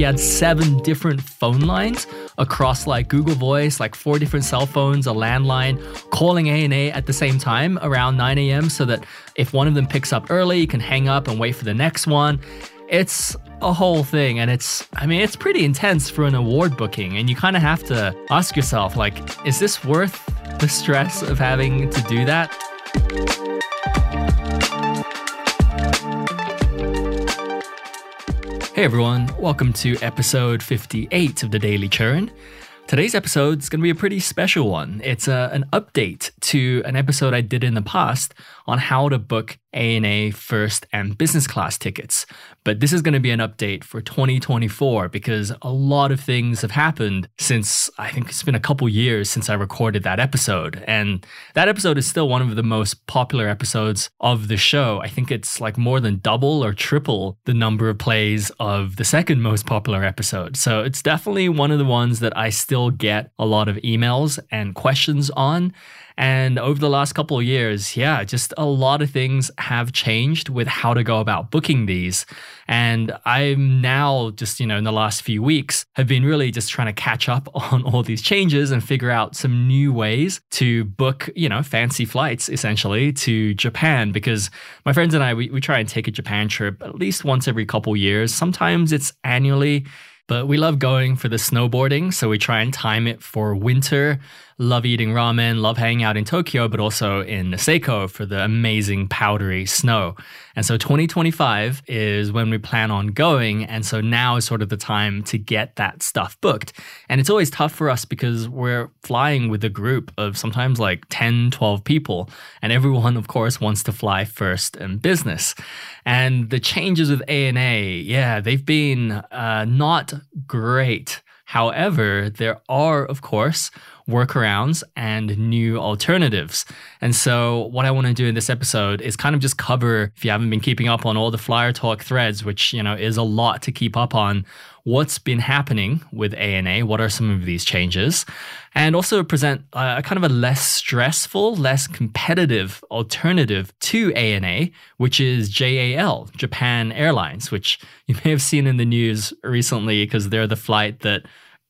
he had seven different phone lines across like Google Voice, like four different cell phones, a landline, calling ANA at the same time around 9 a.m. so that if one of them picks up early, you can hang up and wait for the next one. It's a whole thing and it's I mean it's pretty intense for an award booking and you kind of have to ask yourself like is this worth the stress of having to do that? Hey everyone, welcome to episode 58 of the Daily Churn. Today's episode is going to be a pretty special one. It's a, uh, an update to an episode I did in the past on how to book ANA first and business class tickets. But this is going to be an update for 2024 because a lot of things have happened since I think it's been a couple years since I recorded that episode. And that episode is still one of the most popular episodes of the show. I think it's like more than double or triple the number of plays of the second most popular episode. So it's definitely one of the ones that I still get a lot of emails and questions on. And over the last couple of years, yeah, just a lot of things have changed with how to go about booking these. And I'm now just, you know, in the last few weeks have been really just trying to catch up on all these changes and figure out some new ways to book, you know, fancy flights essentially to Japan because my friends and I, we, we try and take a Japan trip at least once every couple years. Sometimes it's annually. But we love going for the snowboarding, so we try and time it for winter love eating ramen, love hanging out in Tokyo, but also in Niseko for the amazing powdery snow. And so 2025 is when we plan on going. And so now is sort of the time to get that stuff booked. And it's always tough for us because we're flying with a group of sometimes like 10, 12 people. And everyone, of course, wants to fly first in business. And the changes with ANA, yeah, they've been uh, not great. However, there are, of course, workarounds and new alternatives. And so, what I want to do in this episode is kind of just cover, if you haven't been keeping up on all the Flyer Talk threads, which, you know, is a lot to keep up on, what's been happening with ANA, what are some of these changes, and also present a kind of a less stressful, less competitive alternative to ANA, which is JAL, Japan Airlines, which you may have seen in the news recently because they're the flight that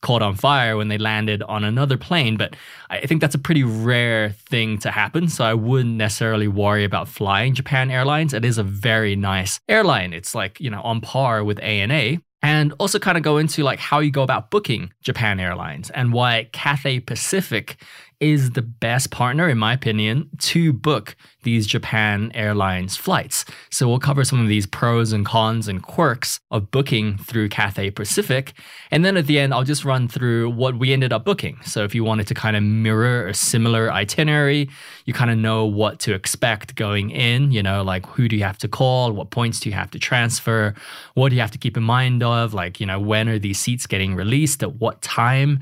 caught on fire when they landed on another plane. But I think that's a pretty rare thing to happen. So I wouldn't necessarily worry about flying Japan Airlines. It is a very nice airline. It's like, you know, on par with ANA. And also kind of go into like how you go about booking Japan Airlines and why Cathay Pacific is the best partner, in my opinion, to book these Japan Airlines flights. So we'll cover some of these pros and cons and quirks of booking through Cathay Pacific. And then at the end, I'll just run through what we ended up booking. So if you wanted to kind of mirror a similar itinerary, you kind of know what to expect going in, you know, like who do you have to call, what points do you have to transfer, what do you have to keep in mind of, like, you know, when are these seats getting released, at what time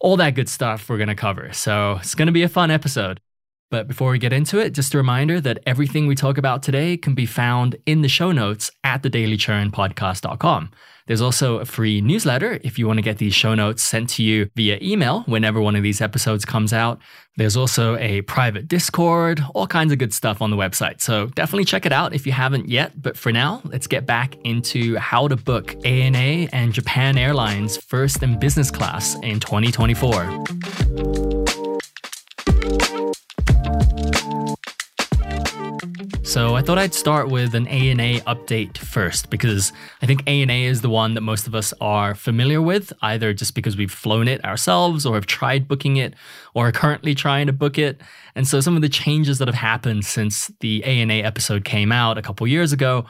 all that good stuff we're going to cover. So it's going to be a fun episode. But before we get into it, just a reminder that everything we talk about today can be found in the show notes at thedailychurnpodcast.com. There's also a free newsletter if you want to get these show notes sent to you via email whenever one of these episodes comes out. There's also a private Discord, all kinds of good stuff on the website. So definitely check it out if you haven't yet. But for now, let's get back into how to book ANA and Japan Airlines first and business class in 2024. So I thought I'd start with an ANA update first because I think ANA is the one that most of us are familiar with, either just because we've flown it ourselves or have tried booking it or are currently trying to book it. And so some of the changes that have happened since the ANA episode came out a couple years ago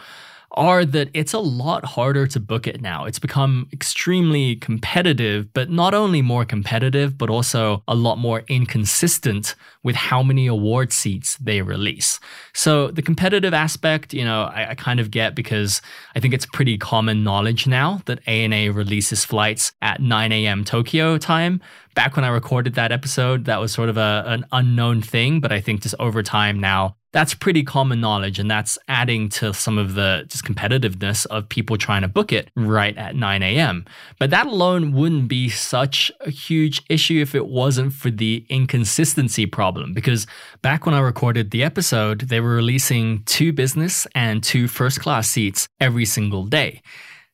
are that it's a lot harder to book it now. It's become extremely competitive, but not only more competitive, but also a lot more inconsistent with how many award seats they release. So the competitive aspect, you know, I, I kind of get because I think it's pretty common knowledge now that ANA releases flights at 9 a.m. Tokyo time back when I recorded that episode, that was sort of a, an unknown thing. But I think just over time now, that's pretty common knowledge. And that's adding to some of the just competitiveness of people trying to book it right at 9 a.m. But that alone wouldn't be such a huge issue if it wasn't for the inconsistency problem. Because back when I recorded the episode, they were releasing two business and two first class seats every single day.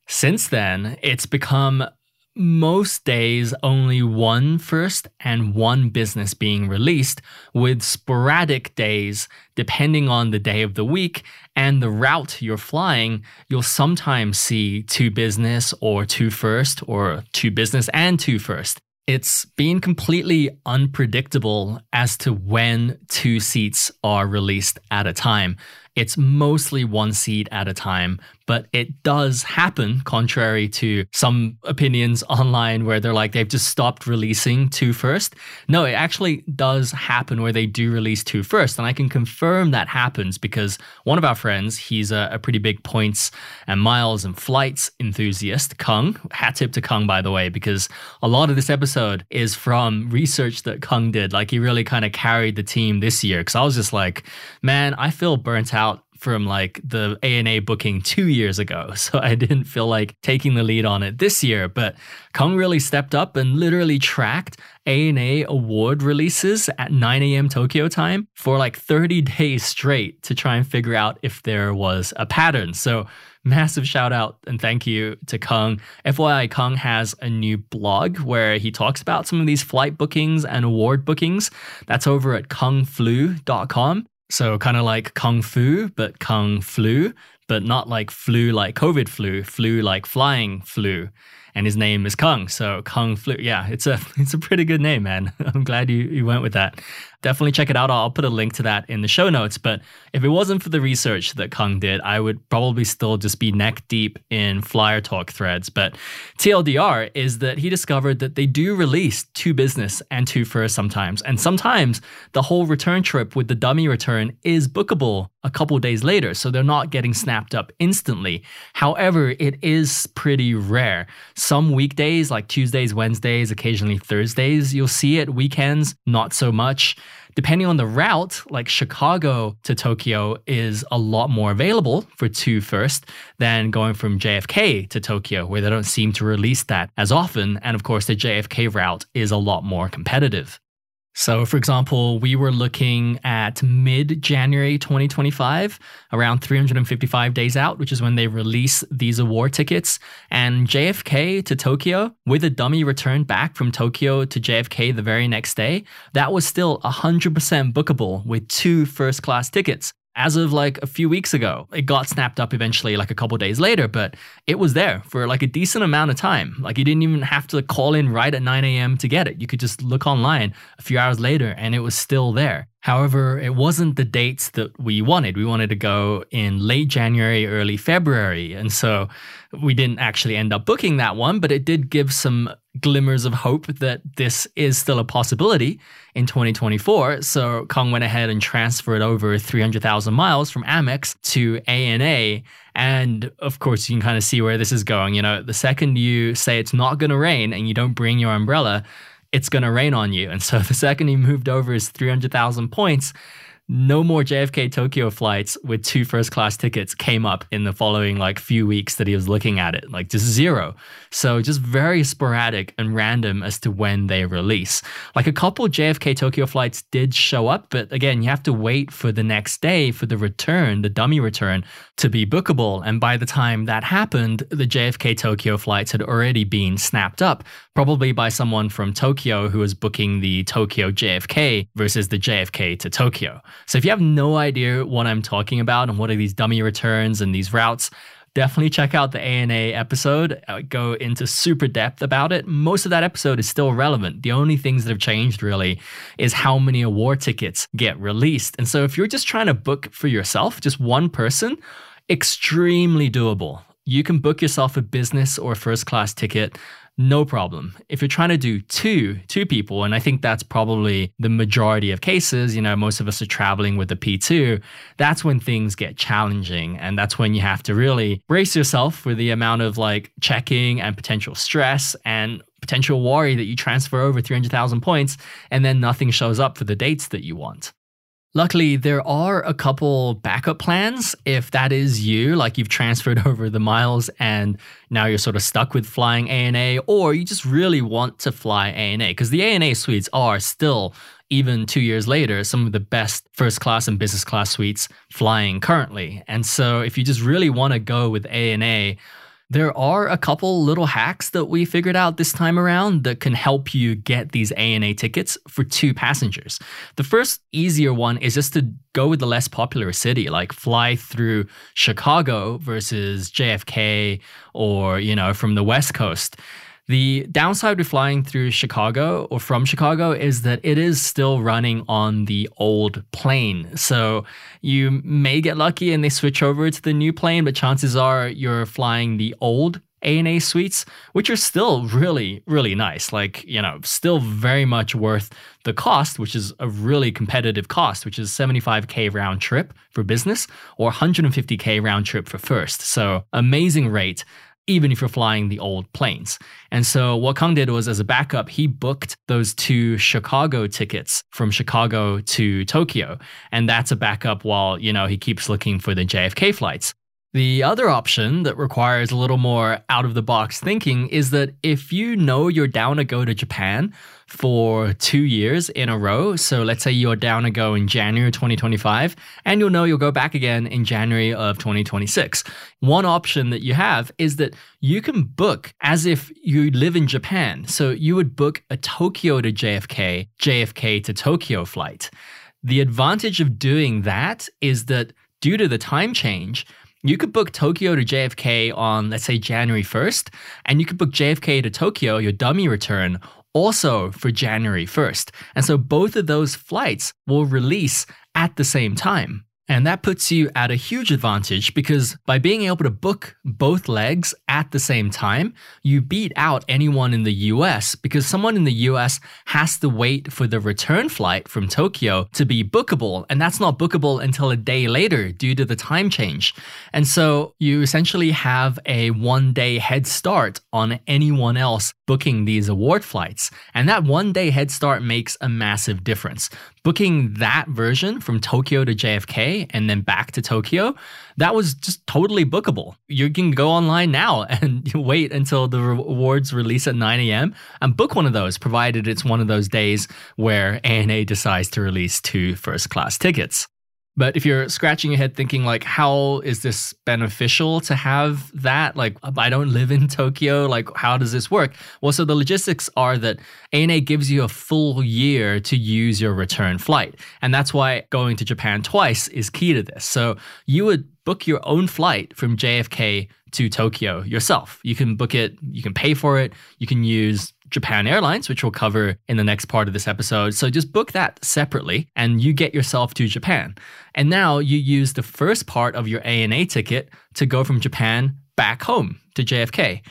Since then, it's become most days only one first and one business being released, with sporadic days depending on the day of the week and the route you're flying. You'll sometimes see two business or two first, or two business and two first. It's been completely unpredictable as to when two seats are released at a time. It's mostly one seat at a time, but it does happen, contrary to some opinions online where they're like they've just stopped releasing two first. No, it actually does happen where they do release two first. And I can confirm that happens because one of our friends, he's a, a pretty big points and miles and flights enthusiast, Kung. Hat tip to Kung, by the way, because a lot of this episode is from research that Kung did. Like he really kind of carried the team this year. Cause I was just like, man, I feel burnt out from like the ANA booking two years ago. So I didn't feel like taking the lead on it this year. But Kung really stepped up and literally tracked ANA award releases at 9 a.m. Tokyo time for like 30 days straight to try and figure out if there was a pattern. So massive shout out and thank you to Kung. FYI, Kung has a new blog where he talks about some of these flight bookings and award bookings. That's over at kungflu.com. So kind of like kung fu, but kung flu, but not like flu like COVID flu, flu like flying flu. And his name is Kung, so Kung Flu. Yeah, it's a it's a pretty good name, man. I'm glad you, you went with that definitely check it out. I'll put a link to that in the show notes. But if it wasn't for the research that Kung did, I would probably still just be neck deep in Flyer Talk threads. But TLDR is that he discovered that they do release two business and two first sometimes. And sometimes the whole return trip with the dummy return is bookable a couple days later. So they're not getting snapped up instantly. However, it is pretty rare. Some weekdays, like Tuesdays, Wednesdays, occasionally Thursdays, you'll see it. Weekends, not so much depending on the route, like Chicago to Tokyo is a lot more available for two first than going from JFK to Tokyo, where they don't seem to release that as often. And of course, the JFK route is a lot more competitive. So, for example, we were looking at mid January 2025, around 355 days out, which is when they release these award tickets. And JFK to Tokyo, with a dummy return back from Tokyo to JFK the very next day, that was still 100% bookable with two first class tickets as of like a few weeks ago. It got snapped up eventually, like a couple days later, but it was there for like a decent amount of time. Like you didn't even have to call in right at 9 a.m. to get it. You could just look online a few hours later and it was still there. However, it wasn't the dates that we wanted. We wanted to go in late January, early February. And so we didn't actually end up booking that one, but it did give some glimmers of hope that this is still a possibility in 2024. So Kung went ahead and transferred over 300,000 miles from Amex to ANA. And of course, you can kind of see where this is going. You know, the second you say it's not going to rain and you don't bring your umbrella, it's going to rain on you. And so the second he moved over his 300,000 points, no more JFK Tokyo flights with two first class tickets came up in the following like few weeks that he was looking at it, like just zero. So just very sporadic and random as to when they release. Like a couple JFK Tokyo flights did show up, but again, you have to wait for the next day for the return, the dummy return to be bookable. And by the time that happened, the JFK Tokyo flights had already been snapped up, probably by someone from Tokyo who was booking the Tokyo JFK versus the JFK to Tokyo. So if you have no idea what I'm talking about and what are these dummy returns and these routes, definitely check out the ANA episode. I go into super depth about it. Most of that episode is still relevant. The only things that have changed really is how many award tickets get released. And so if you're just trying to book for yourself, just one person, extremely doable. You can book yourself a business or first class ticket no problem. If you're trying to do two, two people, and I think that's probably the majority of cases, you know, most of us are traveling with the P2, that's when things get challenging. And that's when you have to really brace yourself for the amount of like checking and potential stress and potential worry that you transfer over 300,000 points and then nothing shows up for the dates that you want. Luckily, there are a couple backup plans if that is you, like you've transferred over the miles and now you're sort of stuck with flying ANA, or you just really want to fly ANA because the ANA suites are still, even two years later, some of the best first class and business class suites flying currently. And so, if you just really want to go with ANA, There are a couple little hacks that we figured out this time around that can help you get these ANA tickets for two passengers. The first easier one is just to go with the less popular city, like fly through Chicago versus JFK or, you know, from the West Coast. The downside with flying through Chicago or from Chicago is that it is still running on the old plane. So you may get lucky and they switch over to the new plane, but chances are you're flying the old ANA suites, which are still really, really nice. Like, you know, still very much worth the cost, which is a really competitive cost, which is 75K round trip for business or 150K round trip for first. So amazing rate even if you're flying the old planes. And so what Kung did was as a backup, he booked those two Chicago tickets from Chicago to Tokyo. And that's a backup while, you know, he keeps looking for the JFK flights. The other option that requires a little more out of the box thinking is that if you know you're down to go to Japan for two years in a row, so let's say you're down to go in January 2025, and you'll know you'll go back again in January of 2026. One option that you have is that you can book as if you live in Japan. So you would book a Tokyo to JFK, JFK to Tokyo flight. The advantage of doing that is that due to the time change, you could book Tokyo to JFK on, let's say, January 1st, and you could book JFK to Tokyo, your dummy return, also for January 1st. And so both of those flights will release at the same time. And that puts you at a huge advantage because by being able to book both legs at the same time, you beat out anyone in the US because someone in the US has to wait for the return flight from Tokyo to be bookable. And that's not bookable until a day later due to the time change. And so you essentially have a one day head start on anyone else booking these award flights. And that one day head start makes a massive difference. Booking that version from Tokyo to JFK and then back to Tokyo, that was just totally bookable. You can go online now and wait until the awards release at 9 a.m. and book one of those, provided it's one of those days where ANA decides to release two first class tickets. But if you're scratching your head thinking like, how is this beneficial to have that? Like, I don't live in Tokyo. Like, how does this work? Well, so the logistics are that ANA gives you a full year to use your return flight. And that's why going to Japan twice is key to this. So you would book your own flight from JFK to Tokyo yourself. You can book it, you can pay for it, you can use Japan Airlines, which we'll cover in the next part of this episode. So just book that separately and you get yourself to Japan. And now you use the first part of your ANA ticket to go from Japan back home to JFK.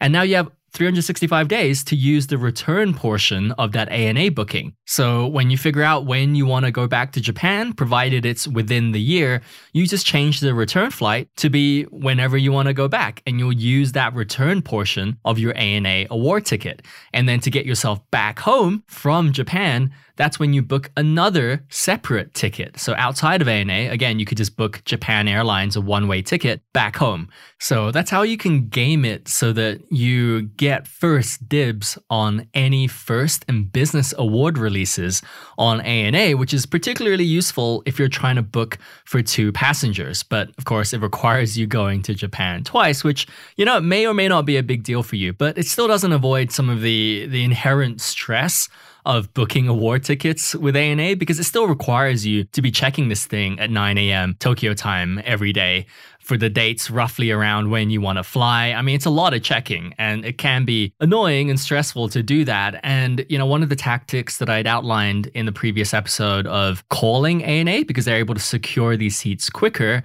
And now you have 365 days to use the return portion of that ANA booking. So when you figure out when you want to go back to Japan, provided it's within the year, you just change the return flight to be whenever you want to go back and you'll use that return portion of your ANA award ticket. And then to get yourself back home from Japan, that's when you book another separate ticket. So outside of ANA, again, you could just book Japan Airlines a one way ticket back home. So that's how you can game it so that you get first dibs on any first and business award releases on ANA, which is particularly useful if you're trying to book for two passengers. But of course, it requires you going to Japan twice, which, you know, may or may not be a big deal for you, but it still doesn't avoid some of the, the inherent stress of booking award tickets with ANA because it still requires you to be checking this thing at 9 a.m. Tokyo time every day for the dates roughly around when you want to fly. I mean, it's a lot of checking and it can be annoying and stressful to do that. And, you know, one of the tactics that I'd outlined in the previous episode of calling ANA because they're able to secure these seats quicker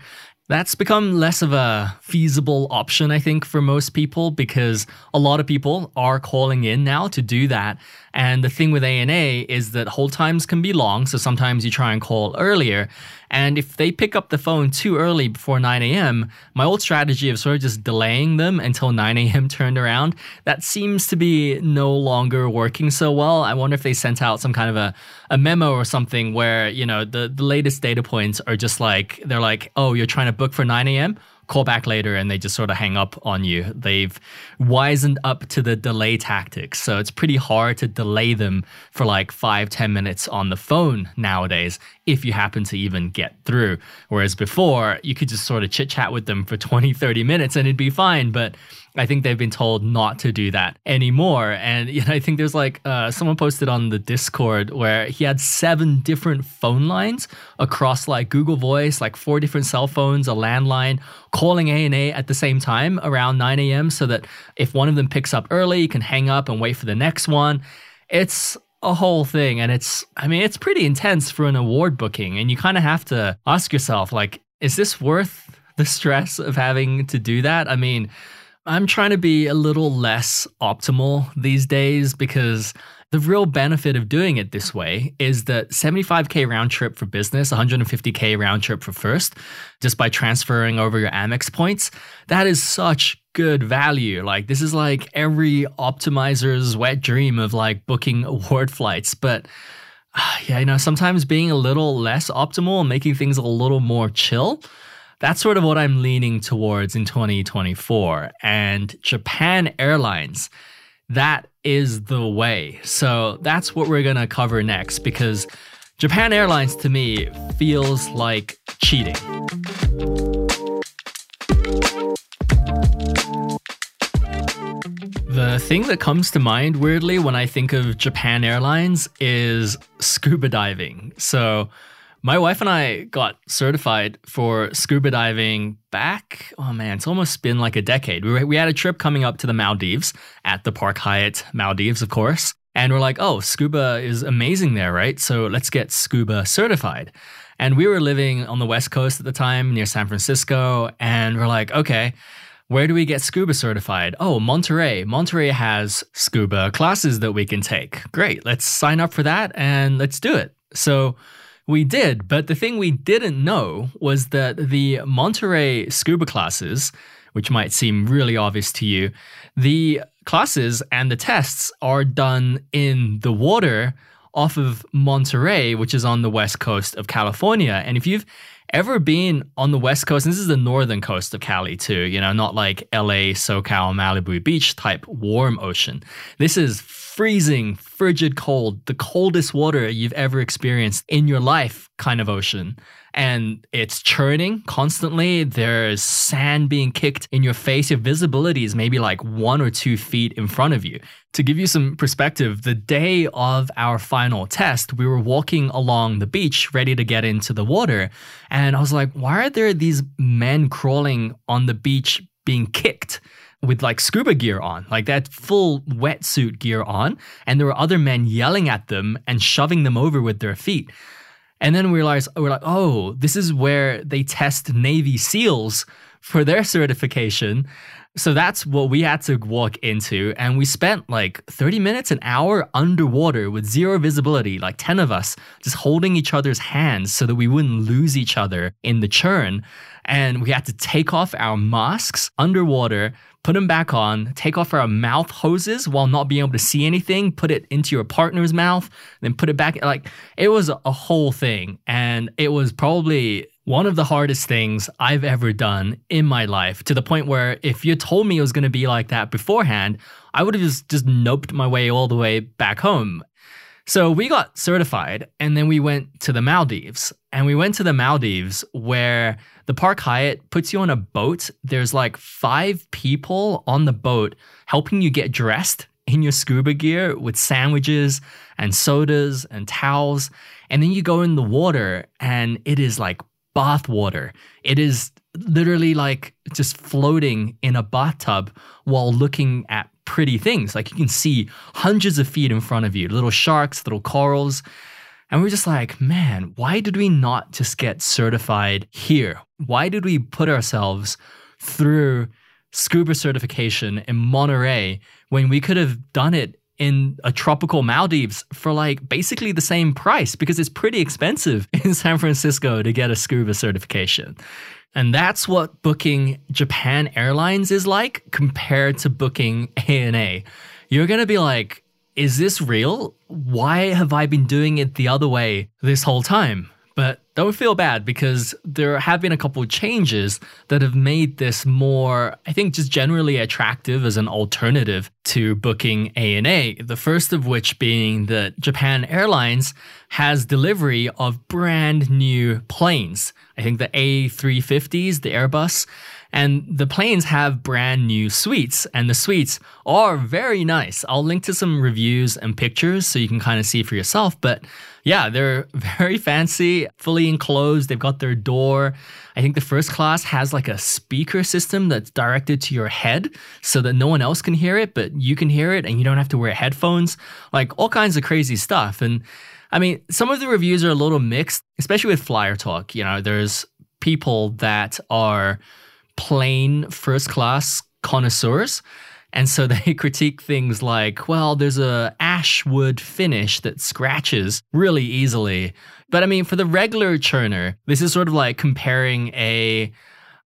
that's become less of a feasible option, I think, for most people because a lot of people are calling in now to do that. And the thing with ANA is that hold times can be long. So sometimes you try and call earlier. And if they pick up the phone too early before 9 a.m., my old strategy of sort of just delaying them until 9 a.m. turned around, that seems to be no longer working so well. I wonder if they sent out some kind of a, a memo or something where, you know, the, the latest data points are just like, they're like, oh, you're trying to book for 9 a.m.? Call back later and they just sort of hang up on you. They've wisened up to the delay tactics. So it's pretty hard to delay them for like five, ten minutes on the phone nowadays if you happen to even get through. Whereas before, you could just sort of chit chat with them for 20, 30 minutes and it'd be fine. But I think they've been told not to do that anymore. And you know, I think there's like uh, someone posted on the Discord where he had seven different phone lines across like Google Voice, like four different cell phones, a landline, calling ANA at the same time around 9 a.m. so that if one of them picks up early, you can hang up and wait for the next one. It's a whole thing and it's I mean it's pretty intense for an award booking and you kind of have to ask yourself like is this worth the stress of having to do that? I mean, I'm trying to be a little less optimal these days because the real benefit of doing it this way is that 75k round trip for business, 150k round trip for first, just by transferring over your Amex points, that is such good value. Like this is like every optimizer's wet dream of like booking award flights, but yeah, you know, sometimes being a little less optimal and making things a little more chill that's sort of what I'm leaning towards in 2024. And Japan Airlines, that is the way. So that's what we're going to cover next because Japan Airlines to me feels like cheating. The thing that comes to mind weirdly when I think of Japan Airlines is scuba diving. So my wife and I got certified for scuba diving back. Oh man, it's almost been like a decade. We, were, we had a trip coming up to the Maldives at the Park Hyatt Maldives, of course. And we're like, oh, scuba is amazing there, right? So let's get scuba certified. And we were living on the West Coast at the time near San Francisco. And we're like, okay, where do we get scuba certified? Oh, Monterey. Monterey has scuba classes that we can take. Great. Let's sign up for that and let's do it. So we did, but the thing we didn't know was that the Monterey scuba classes, which might seem really obvious to you, the classes and the tests are done in the water off of Monterey, which is on the west coast of California. And if you've ever been on the west coast, this is the northern coast of Cali too, you know, not like LA, SoCal, Malibu Beach type warm ocean. This is freezing, frigid cold, the coldest water you've ever experienced in your life kind of ocean. And it's churning constantly. There's sand being kicked in your face. Your visibility is maybe like one or two feet in front of you. To give you some perspective, the day of our final test, we were walking along the beach ready to get into the water. And I was like, why are there these men crawling on the beach being kicked? With like scuba gear on, like that full wetsuit gear on. And there were other men yelling at them and shoving them over with their feet. And then we realized, we're like, oh, this is where they test Navy SEALs for their certification. So that's what we had to walk into. And we spent like 30 minutes, an hour underwater with zero visibility, like 10 of us, just holding each other's hands so that we wouldn't lose each other in the churn. And we had to take off our masks underwater put them back on, take off our mouth hoses while not being able to see anything, put it into your partner's mouth, then put it back. Like it was a whole thing. And it was probably one of the hardest things I've ever done in my life to the point where if you told me it was going to be like that beforehand, I would have just, just noped my way all the way back home. So we got certified and then we went to the Maldives. And we went to the Maldives where the Park Hyatt puts you on a boat. There's like five people on the boat helping you get dressed in your scuba gear with sandwiches and sodas and towels. And then you go in the water and it is like bath water. It is literally like just floating in a bathtub while looking at pretty things. Like you can see hundreds of feet in front of you, little sharks, little corals. And we're just like, man, why did we not just get certified here? Why did we put ourselves through scuba certification in Monterey when we could have done it in a tropical Maldives for like basically the same price because it's pretty expensive in San Francisco to get a scuba certification. And that's what booking Japan Airlines is like compared to booking ANA. You're going to be like, is this real? Why have I been doing it the other way this whole time? But don't feel bad because there have been a couple changes that have made this more, I think, just generally attractive as an alternative to booking ANA. The first of which being that Japan Airlines has delivery of brand new planes. I think the A350s, the Airbus, and the planes have brand new suites, and the suites are very nice. I'll link to some reviews and pictures so you can kind of see for yourself. But yeah, they're very fancy, fully enclosed. They've got their door. I think the first class has like a speaker system that's directed to your head so that no one else can hear it, but you can hear it and you don't have to wear headphones. Like all kinds of crazy stuff. And I mean, some of the reviews are a little mixed, especially with Flyer Talk. You know, there's people that are plain first class connoisseurs. And so they critique things like, well, there's a ash wood finish that scratches really easily. But I mean, for the regular churner, this is sort of like comparing a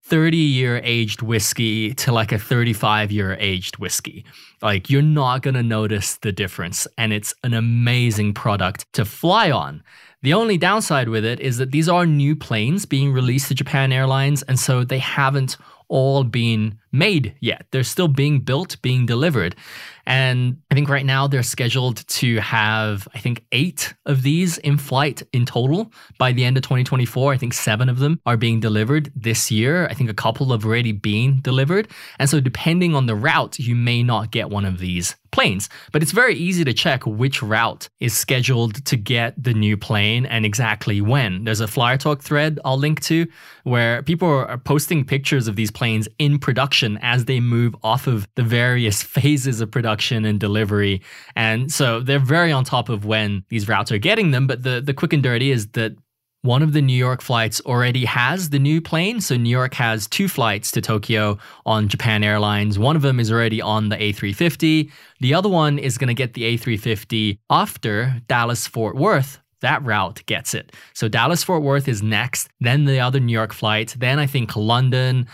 30 year aged whiskey to like a 35 year aged whiskey. Like, you're not going to notice the difference. And it's an amazing product to fly on. The only downside with it is that these are new planes being released to Japan Airlines, and so they haven't all been made yet. They're still being built, being delivered. And I think right now they're scheduled to have, I think, eight of these in flight in total by the end of 2024. I think seven of them are being delivered this year. I think a couple have already been delivered. And so, depending on the route, you may not get one of these planes. But it's very easy to check which route is scheduled to get the new plane and exactly when. There's a Flyer Talk thread I'll link to where people are posting pictures of these planes in production as they move off of the various phases of production production and delivery. And so they're very on top of when these routes are getting them. But the, the quick and dirty is that one of the New York flights already has the new plane. So New York has two flights to Tokyo on Japan Airlines. One of them is already on the A350. The other one is going to get the A350 after Dallas Fort Worth that route gets it. So Dallas Fort Worth is next, then the other New York flight, then I think London,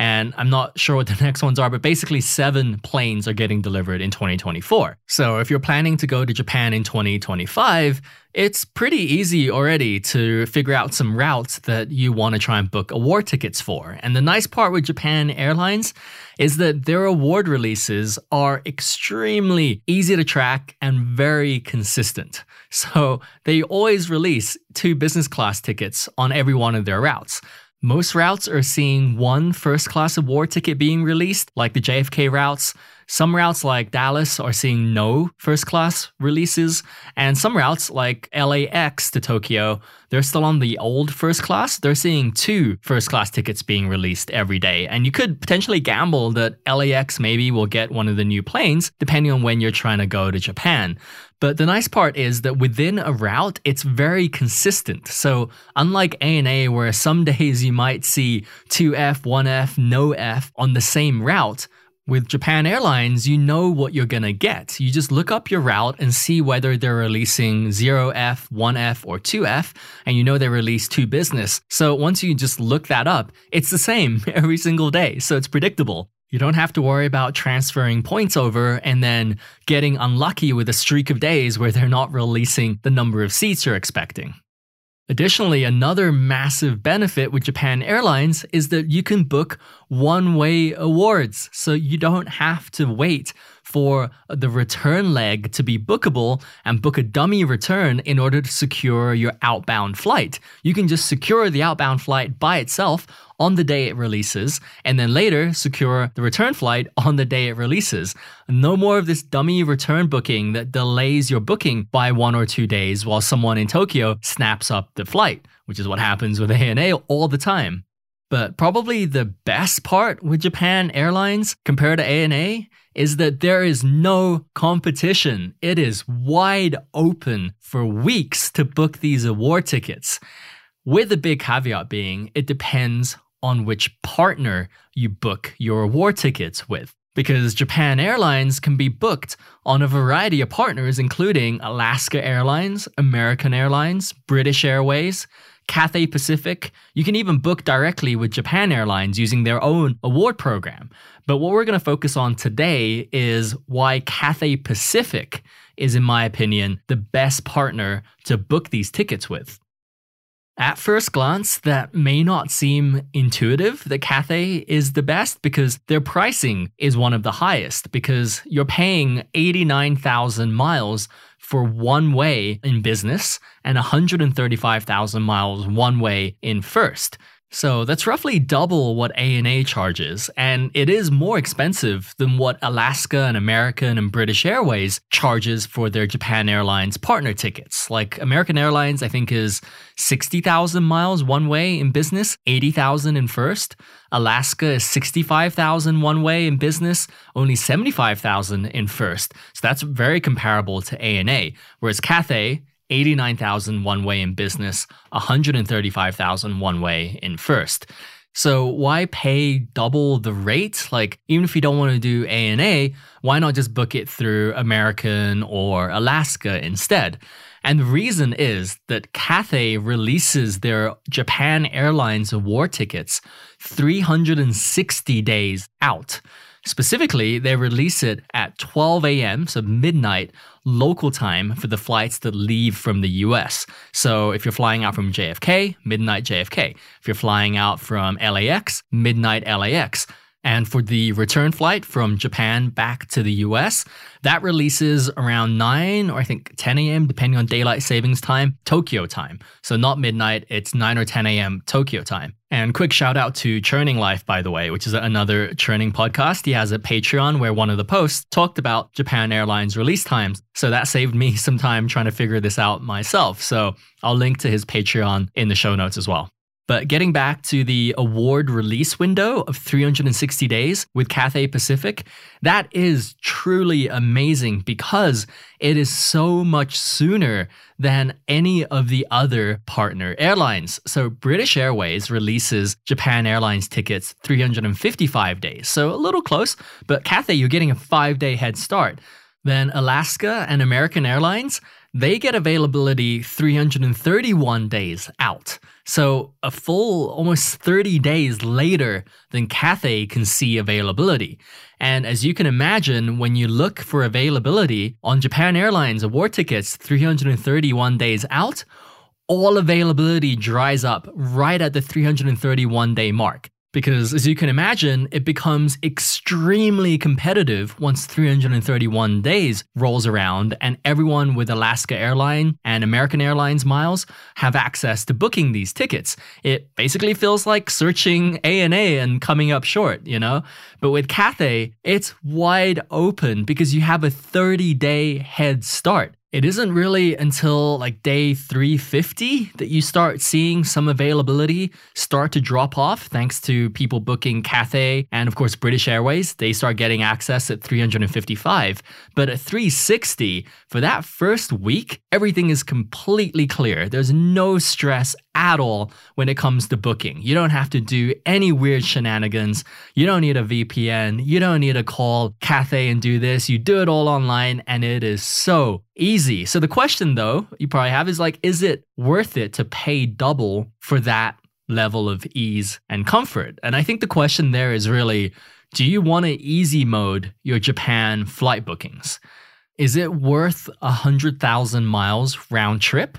and I'm not sure what the next ones are, but basically seven planes are getting delivered in 2024. So if you're planning to go to Japan in 2025, it's pretty easy already to figure out some routes that you want to try and book award tickets for. And the nice part with Japan Airlines is that their award releases are extremely easy to track and very consistent. So they always release two business class tickets on every one of their routes. Most routes are seeing one first class award ticket being released, like the JFK routes. Some routes like Dallas are seeing no first class releases, and some routes like LAX to Tokyo, they're still on the old first class. They're seeing two first class tickets being released every day, and you could potentially gamble that LAX maybe will get one of the new planes depending on when you're trying to go to Japan. But the nice part is that within a route, it's very consistent. So unlike ANA, where some days you might see 2F, 1F, no F on the same route, with Japan Airlines, you know what you're going to get. You just look up your route and see whether they're releasing 0F, 1F, or 2F, and you know they release two business. So once you just look that up, it's the same every single day. So it's predictable. You don't have to worry about transferring points over and then getting unlucky with a streak of days where they're not releasing the number of seats you're expecting. Additionally, another massive benefit with Japan Airlines is that you can book one way awards. So you don't have to wait for the return leg to be bookable and book a dummy return in order to secure your outbound flight. You can just secure the outbound flight by itself on the day it releases, and then later secure the return flight on the day it releases. No more of this dummy return booking that delays your booking by one or two days while someone in Tokyo snaps up the flight, which is what happens with ANA all the time. But probably the best part with Japan Airlines compared to ANA is that there is no competition. It is wide open for weeks to book these award tickets. With the big caveat being, it depends on which partner you book your award tickets with. Because Japan Airlines can be booked on a variety of partners, including Alaska Airlines, American Airlines, British Airways, Cathay Pacific. You can even book directly with Japan Airlines using their own award program. But what we're going to focus on today is why Cathay Pacific is, in my opinion, the best partner to book these tickets with. At first glance, that may not seem intuitive that Cathay is the best because their pricing is one of the highest because you're paying 89,000 miles for one way in business and 135,000 miles one way in first. So that's roughly double what ANA charges, and it is more expensive than what Alaska and American and British Airways charges for their Japan Airlines partner tickets. Like American Airlines, I think is 60,000 miles one way in business, 80,000 in first. Alaska is 65,000 one way in business, only 75,000 in first. So that's very comparable to ANA, whereas Cathay 89,000 one way in business, 135,000 one way in first. So why pay double the rate? Like even if you don't want to do ANA, why not just book it through American or Alaska instead? And the reason is that Cathay releases their Japan Airlines war tickets 360 days out. Specifically, they release it at 12 a.m., so midnight local time for the flights that leave from the US. So if you're flying out from JFK, midnight JFK. If you're flying out from LAX, midnight LAX. And for the return flight from Japan back to the US, that releases around 9 or I think 10 a.m., depending on daylight savings time, Tokyo time. So not midnight, it's 9 or 10 a.m. Tokyo time. And quick shout out to Churning Life, by the way, which is another churning podcast. He has a Patreon where one of the posts talked about Japan Airlines release times. So that saved me some time trying to figure this out myself. So I'll link to his Patreon in the show notes as well. But getting back to the award release window of 360 days with Cathay Pacific, that is truly amazing because it is so much sooner than any of the other partner airlines. So British Airways releases Japan Airlines tickets 355 days. So a little close, but Cathay, you're getting a five day head start. Then Alaska and American Airlines, they get availability 331 days out. So, a full almost 30 days later than Cathay can see availability. And as you can imagine, when you look for availability on Japan Airlines award tickets 331 days out, all availability dries up right at the 331 day mark. Because as you can imagine, it becomes extremely competitive once 331 days rolls around and everyone with Alaska Airline and American Airlines miles have access to booking these tickets. It basically feels like searching ANA and coming up short, you know? But with Cathay, it's wide open because you have a 30 day head start. It isn't really until like day 350 that you start seeing some availability start to drop off thanks to people booking Cathay and, of course, British Airways. They start getting access at 355. But at 360, for that first week, everything is completely clear. There's no stress at all when it comes to booking. You don't have to do any weird shenanigans. You don't need a VPN. You don't need to call Cathay and do this. You do it all online, and it is so easy. So the question though, you probably have is like, is it worth it to pay double for that level of ease and comfort? And I think the question there is really, do you want to easy mode your Japan flight bookings? Is it worth a hundred thousand miles round trip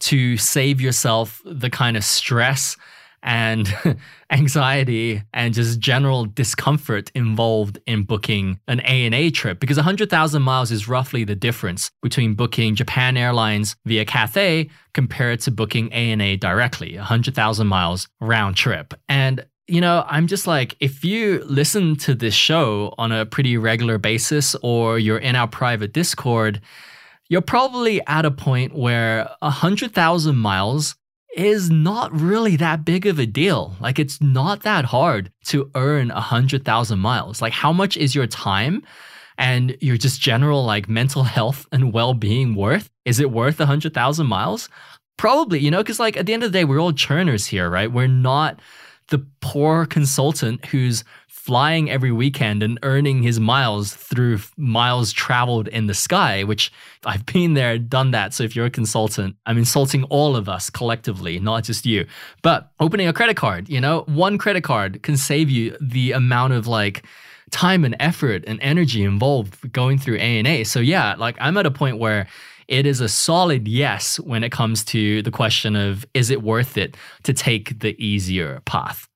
to save yourself the kind of stress and anxiety and just general discomfort involved in booking an ANA trip because 100,000 miles is roughly the difference between booking Japan Airlines via Cathay compared to booking ANA directly, 100,000 miles round trip. And you know, I'm just like, if you listen to this show on a pretty regular basis or you're in our private Discord, you're probably at a point where 100,000 miles is not really that big of a deal. Like it's not that hard to earn a hundred thousand miles. Like how much is your time and your just general like mental health and well-being worth? Is it worth a hundred thousand miles? Probably, you know, because like at the end of the day, we're all churners here, right? We're not the poor consultant who's flying every weekend and earning his miles through miles traveled in the sky, which I've been there, done that. So if you're a consultant, I'm insulting all of us collectively, not just you. But opening a credit card, you know, one credit card can save you the amount of like, time and effort and energy involved going through ANA. So yeah, like I'm at a point where it is a solid yes when it comes to the question of is it worth it to take the easier path.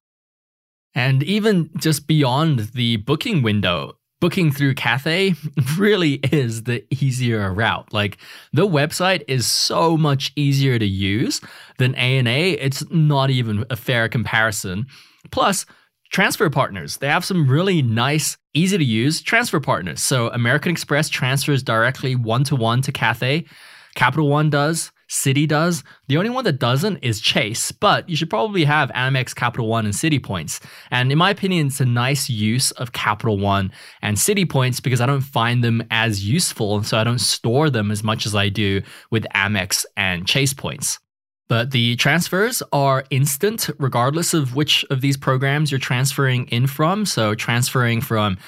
And even just beyond the booking window, booking through Cathay really is the easier route. Like the website is so much easier to use than ANA. It's not even a fair comparison. Plus, transfer partners. They have some really nice, easy to use transfer partners. So American Express transfers directly one to one to Cathay. Capital One does. Citi does. The only one that doesn't is Chase, but you should probably have Amex, Capital One, and Citi points. And in my opinion, it's a nice use of Capital One and Citi points because I don't find them as useful, and so I don't store them as much as I do with Amex and Chase points. But the transfers are instant regardless of which of these programs you're transferring in from. So transferring from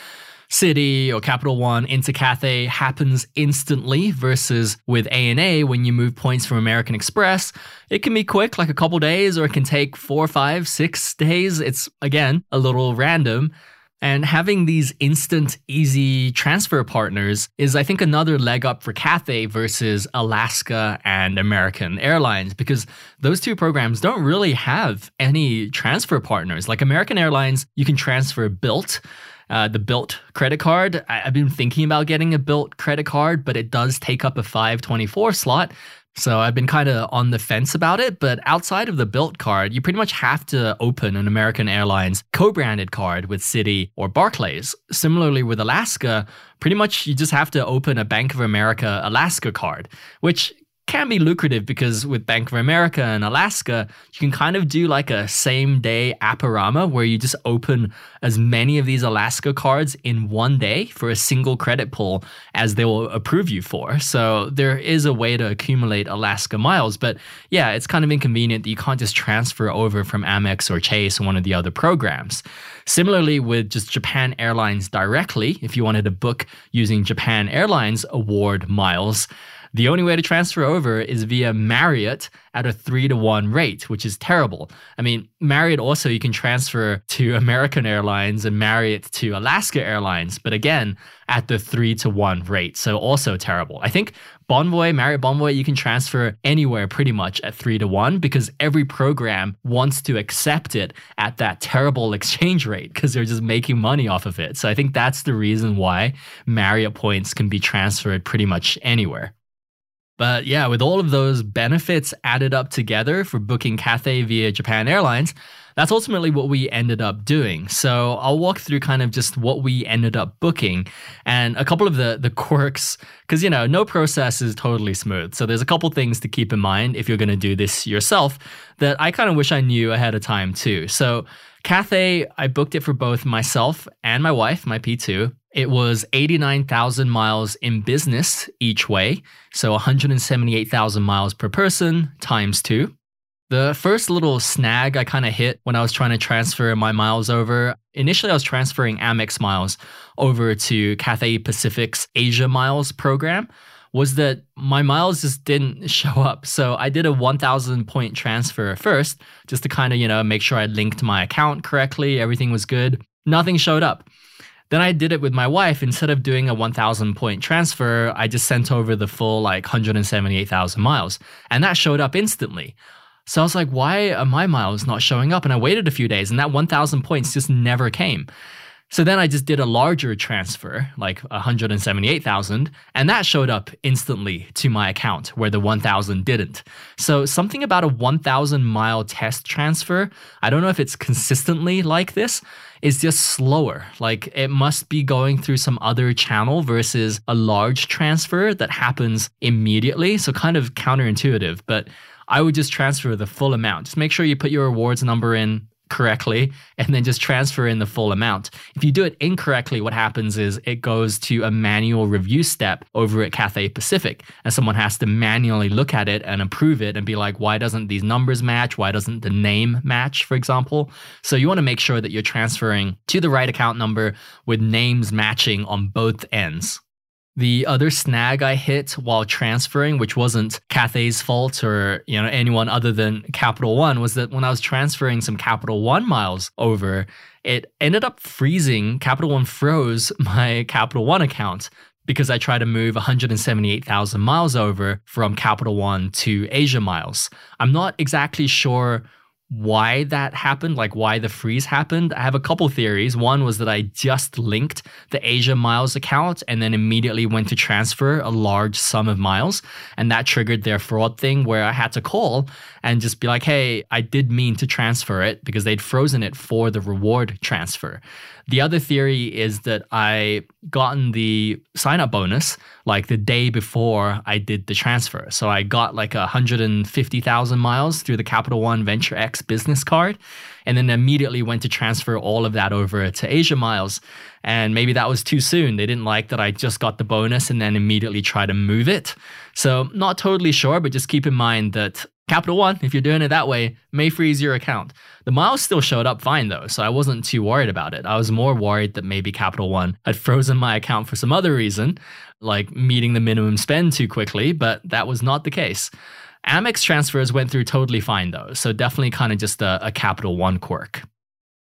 Citi or Capital One into Cathay happens instantly versus with ANA when you move points from American Express, it can be quick, like a couple days, or it can take four, five, six days. It's again a little random. And having these instant, easy transfer partners is, I think, another leg up for Cathay versus Alaska and American Airlines because those two programs don't really have any transfer partners. Like American Airlines, you can transfer Bilt uh, the Bilt credit card. I, have been thinking about getting a Bilt credit card, but it does take up a 524 slot. So I've been kind of on the fence about it, but outside of the Bilt card, you pretty much have to open an American Airlines co-branded card with Citi or Barclays. Similarly with Alaska, pretty much you just have to open a Bank of America Alaska card, which can be lucrative because with Bank of America and Alaska, you can kind of do like a same day app-o-rama where you just open as many of these Alaska cards in one day for a single credit pull as they will approve you for. So there is a way to accumulate Alaska miles. But yeah, it's kind of inconvenient that you can't just transfer over from Amex or Chase or one of the other programs. Similarly, with just Japan Airlines directly, if you wanted to book using Japan Airlines award miles, the only way to transfer over is via Marriott at a three to one rate, which is terrible. I mean, Marriott also you can transfer to American Airlines and Marriott to Alaska Airlines, but again, at the three to one rate. So also terrible. I think Bonvoy, Marriott Bonvoy, you can transfer anywhere pretty much at three to one because every program wants to accept it at that terrible exchange rate because they're just making money off of it. So I think that's the reason why Marriott points can be transferred pretty much anywhere. But yeah, with all of those benefits added up together for booking Cathay via Japan Airlines, that's ultimately what we ended up doing. So I'll walk through kind of just what we ended up booking and a couple of the the quirks because you know no process is totally smooth. So there's a couple things to keep in mind if you're going to do this yourself that I kind of wish I knew ahead of time too. So Cathay, I booked it for both myself and my wife, my P2. It was 89,000 miles in business each way, so 178,000 miles per person times two. The first little snag I kind of hit when I was trying to transfer my miles over, initially I was transferring Amex miles over to Cathay Pacific's Asia Miles program, was that my miles just didn't show up. So I did a 1000 point transfer first, just to kind of, you know, make sure I linked my account correctly, everything was good. Nothing showed up. Then I did it with my wife. Instead of doing a 1,000 point transfer, I just sent over the full like 178,000 miles. And that showed up instantly. So I was like, why are my miles not showing up? And I waited a few days and that 1,000 points just never came. So then I just did a larger transfer, like 178,000, and that showed up instantly to my account where the 1,000 didn't. So something about a 1,000 mile test transfer, I don't know if it's consistently like this, is just slower. Like it must be going through some other channel versus a large transfer that happens immediately. So kind of counterintuitive, but I would just transfer the full amount. Just make sure you put your rewards number in correctly and then just transfer in the full amount. If you do it incorrectly, what happens is it goes to a manual review step over at Cathay Pacific, and someone has to manually look at it and approve it and be like, why doesn't these numbers match? Why doesn't the name match, for example? So you want to make sure that you're transferring to the right account number with names matching on both ends. The other snag I hit while transferring, which wasn't Cathay's fault or you know anyone other than Capital One, was that when I was transferring some Capital One miles over, it ended up freezing. Capital One froze my Capital One account because I tried to move 178,000 miles over from Capital One to Asia Miles. I'm not exactly sure why that happened, like why the freeze happened. I have a couple theories. One was that I just linked the Asia Miles account and then immediately went to transfer a large sum of miles. And that triggered their fraud thing where I had to call and just be like, hey, I did mean to transfer it because they'd frozen it for the reward transfer. The other theory is that I gotten the sign up bonus like the day before I did the transfer. So I got like 150,000 miles through the Capital One Venture X business card and then immediately went to transfer all of that over to Asia Miles. And maybe that was too soon. They didn't like that I just got the bonus and then immediately try to move it. So, not totally sure, but just keep in mind that Capital One, if you're doing it that way, may freeze your account. The miles still showed up fine though, so I wasn't too worried about it. I was more worried that maybe Capital One had frozen my account for some other reason, like meeting the minimum spend too quickly, but that was not the case. Amex transfers went through totally fine though, so definitely kind of just a, a Capital One quirk.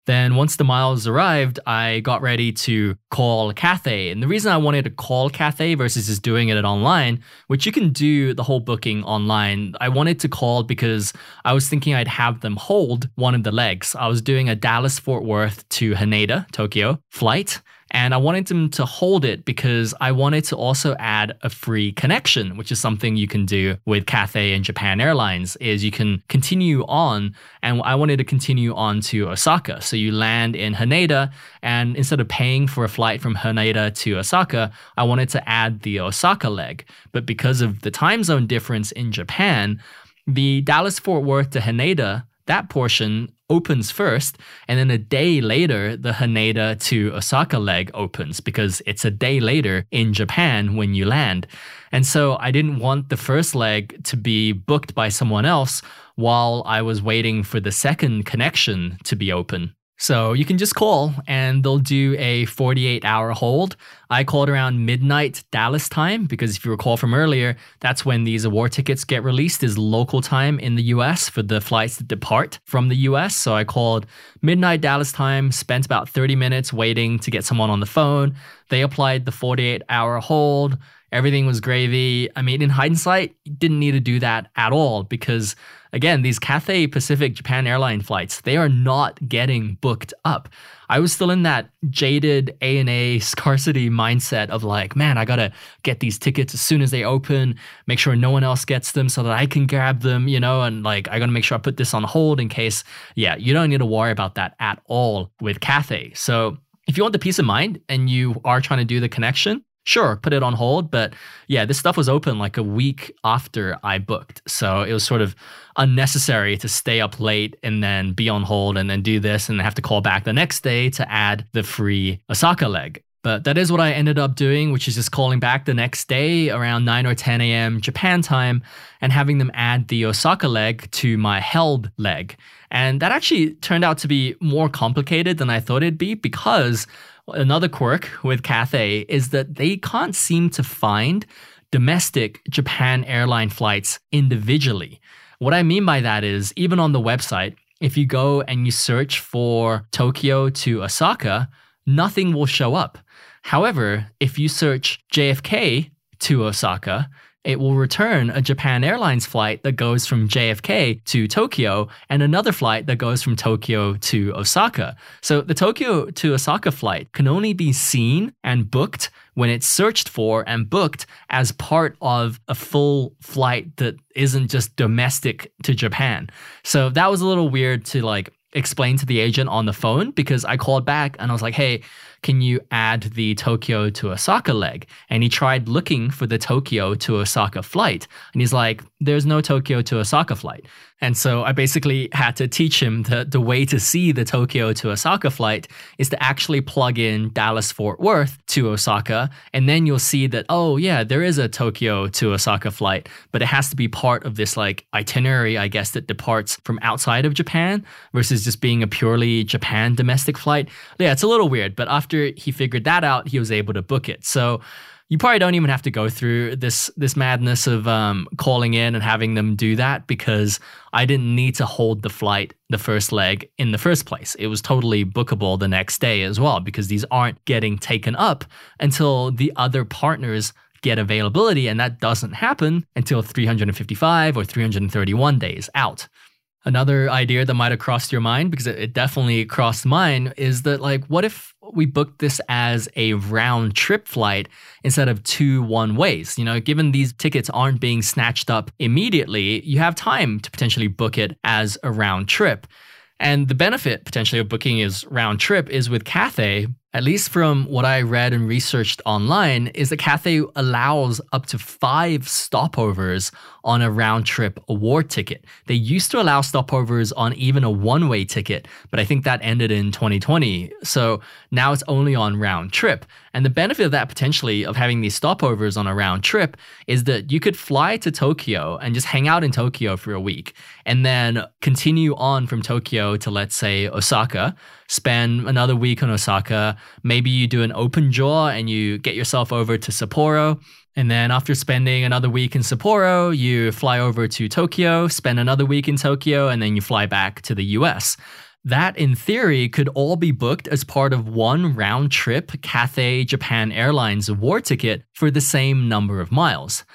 Then once the miles arrived, I got ready to call Cathay. And the reason I wanted to call Cathay versus just doing it online, which you can do the whole booking online, I wanted to call because I was thinking I'd have them hold one of the legs. I was doing a Dallas Fort Worth to Haneda, Tokyo flight. And I wanted them to hold it because I wanted to also add a free connection, which is something you can do with Cathay and Japan Airlines is you can continue on and I wanted to continue on to Osaka. So you land in Haneda and instead of paying for a flight from Haneda to Osaka, I wanted to add the Osaka leg. But because of the time zone difference in Japan, the Dallas Fort Worth to Haneda that portion opens first, and then a day later, the Haneda to Osaka leg opens because it's a day later in Japan when you land. And so I didn't want the first leg to be booked by someone else while I was waiting for the second connection to be open. So you can just call and they'll do a 48 hour hold. I called around midnight Dallas time because if you recall from earlier, that's when these award tickets get released is local time in the US for the flights that depart from the US. So I called midnight Dallas time, spent about 30 minutes waiting to get someone on the phone. They applied the 48 hour hold. Everything was gravy. I mean, in hindsight, you didn't need to do that at all because again, these Cathay Pacific Japan airline flights, they are not getting booked up. I was still in that jaded ANA scarcity mindset of like, man, I gotta get these tickets as soon as they open, make sure no one else gets them so that I can grab them, you know, and like I gotta make sure I put this on hold in case, yeah, you don't need to worry about that at all with Cathay. So if you want the peace of mind and you are trying to do the connection, sure, put it on hold. But yeah, this stuff was open like a week after I booked. So it was sort of unnecessary to stay up late and then be on hold and then do this and have to call back the next day to add the free Osaka leg. But that is what I ended up doing, which is just calling back the next day around 9 or 10 a.m. Japan time and having them add the Osaka leg to my held leg. And that actually turned out to be more complicated than I thought it'd be because Another quirk with Cathay is that they can't seem to find domestic Japan airline flights individually. What I mean by that is, even on the website, if you go and you search for Tokyo to Osaka, nothing will show up. However, if you search JFK to Osaka, it will return a Japan Airlines flight that goes from JFK to Tokyo and another flight that goes from Tokyo to Osaka. So the Tokyo to Osaka flight can only be seen and booked when it's searched for and booked as part of a full flight that isn't just domestic to Japan. So that was a little weird to like explain to the agent on the phone because I called back and I was like, hey, can you add the Tokyo to Osaka leg? And he tried looking for the Tokyo to Osaka flight. And he's like, there's no Tokyo to Osaka flight. And so I basically had to teach him that the way to see the Tokyo to Osaka flight is to actually plug in Dallas Fort Worth to Osaka. And then you'll see that, oh, yeah, there is a Tokyo to Osaka flight, but it has to be part of this like itinerary, I guess, that departs from outside of Japan versus just being a purely Japan domestic flight. Yeah, it's a little weird, but after he figured that out, he was able to book it. So you probably don't even have to go through this this madness of um, calling in and having them do that because I didn't need to hold the flight the first leg in the first place. It was totally bookable the next day as well because these aren't getting taken up until the other partners get availability, and that doesn't happen until 355 or 331 days out. Another idea that might have crossed your mind, because it definitely crossed mine, is that like, what if we booked this as a round trip flight instead of two one ways? You know, given these tickets aren't being snatched up immediately, you have time to potentially book it as a round trip. And the benefit potentially of booking is round trip is with Cathay, at least from what I read and researched online, is that Cathay allows up to five stopovers on a round trip award ticket. They used to allow stopovers on even a one way ticket, but I think that ended in 2020. So now it's only on round trip. And the benefit of that potentially of having these stopovers on a round trip is that you could fly to Tokyo and just hang out in Tokyo for a week and then continue on from Tokyo to, let's say, Osaka spend another week on Osaka. Maybe you do an open jaw and you get yourself over to Sapporo. And then after spending another week in Sapporo, you fly over to Tokyo, spend another week in Tokyo, and then you fly back to the US. That, in theory, could all be booked as part of one round trip Cathay Japan Airlines award ticket for the same number of miles.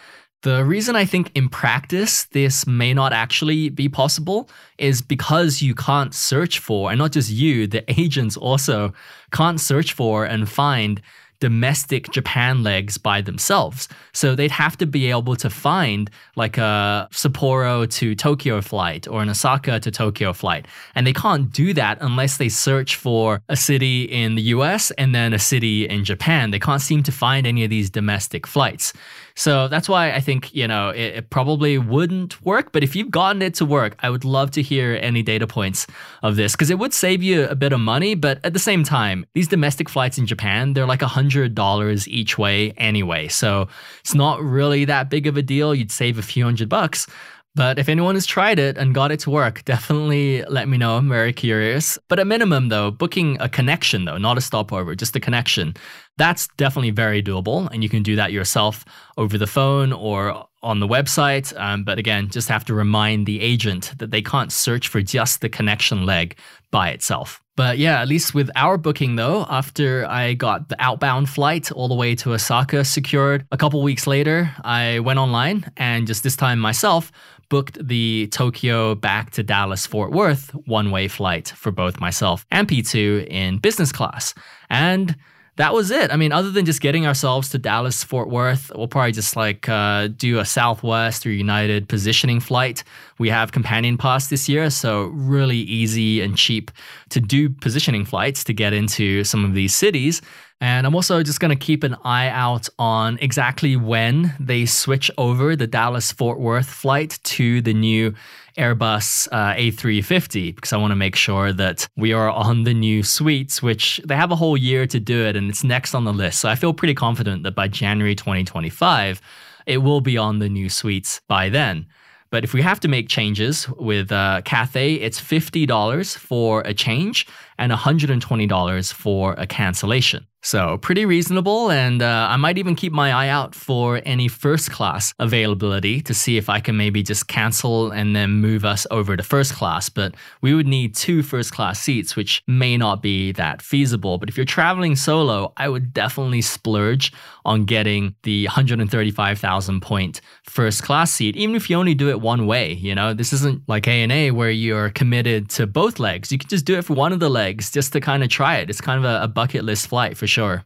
The reason I think in practice this may not actually be possible is because you can't search for, and not just you, the agents also can't search for and find domestic Japan legs by themselves. So they'd have to be able to find like a Sapporo to Tokyo flight or an Osaka to Tokyo flight. And they can't do that unless they search for a city in the US and then a city in Japan. They can't seem to find any of these domestic flights. So that's why I think, you know, it, it, probably wouldn't work. But if you've gotten it to work, I would love to hear any data points of this because it would save you a bit of money. But at the same time, these domestic flights in Japan, they're like $100 each way anyway. So it's not really that big of a deal. You'd save a few hundred bucks. But if anyone has tried it and got it to work, definitely let me know. I'm very curious. But at minimum, though, booking a connection, though, not a stopover, just a connection, that's definitely very doable. And you can do that yourself over the phone or on the website. Um, but again, just have to remind the agent that they can't search for just the connection leg by itself. But yeah, at least with our booking though, after I got the outbound flight all the way to Osaka secured, a couple weeks later, I went online and just this time myself booked the Tokyo back to Dallas Fort Worth one way flight for both myself and P2 in business class. And that was it. I mean, other than just getting ourselves to Dallas Fort Worth, we'll probably just like uh, do a Southwest or United positioning flight. We have Companion Pass this year, so really easy and cheap to do positioning flights to get into some of these cities. And I'm also just going to keep an eye out on exactly when they switch over the Dallas Fort Worth flight to the new Airbus uh, A350 because I want to make sure that we are on the new suites, which they have a whole year to do it and it's next on the list. So I feel pretty confident that by January 2025, it will be on the new suites by then. But if we have to make changes with uh, Cathay, it's $50 for a change and $120 for a cancellation. So, pretty reasonable, and uh, I might even keep my eye out for any first class availability to see if I can maybe just cancel and then move us over to first class. But we would need two first class seats, which may not be that feasible. But if you're traveling solo, I would definitely splurge on getting the 135,000 point first class seat, even if you only do it one way. You know, this isn't like ANA where you're committed to both legs. You can just do it for one of the legs just to kind of try it. It's kind of a, a bucket list flight for sure.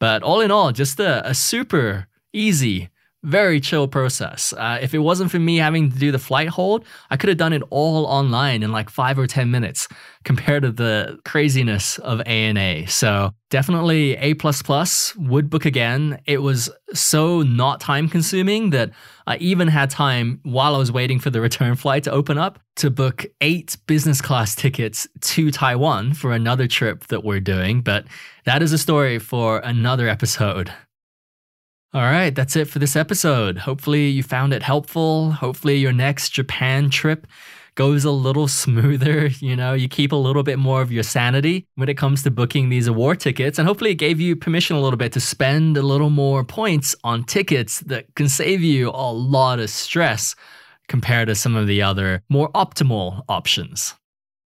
But all in all, just a, a super easy, very chill process. Uh, if it wasn't for me having to do the flight hold, I could have done it all online in like five or 10 minutes compared to the craziness of ANA. So definitely A would book again. It was so not time consuming that I even had time while I was waiting for the return flight to open up to book eight business class tickets to Taiwan for another trip that we're doing. But that is a story for another episode. All right, that's it for this episode. Hopefully, you found it helpful. Hopefully, your next Japan trip goes a little smoother. You know, you keep a little bit more of your sanity when it comes to booking these award tickets. And hopefully, it gave you permission a little bit to spend a little more points on tickets that can save you a lot of stress compared to some of the other more optimal options.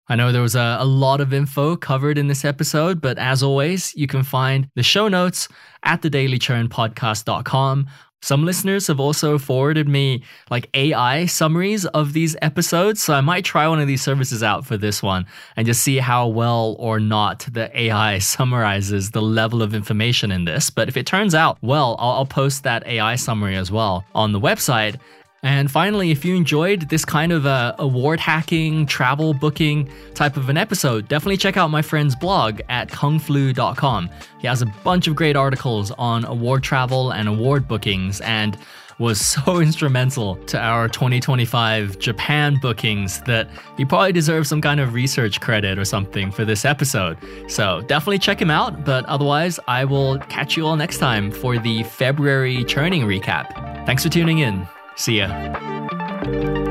I know there was a, a, lot of info covered in this episode, but as always, you can find the show notes at thedailychurnpodcast.com. Some listeners have also forwarded me like AI summaries of these episodes, so I might try one of these services out for this one and just see how well or not the AI summarizes the level of information in this. But if it turns out well, I'll, I'll post that AI summary as well on the website. And finally, if you enjoyed this kind of uh, award hacking, travel booking type of an episode, definitely check out my friend's blog at kungflu.com. He has a bunch of great articles on award travel and award bookings and was so instrumental to our 2025 Japan bookings that he probably deserves some kind of research credit or something for this episode. So definitely check him out, but otherwise, I will catch you all next time for the February churning recap. Thanks for tuning in. See ya.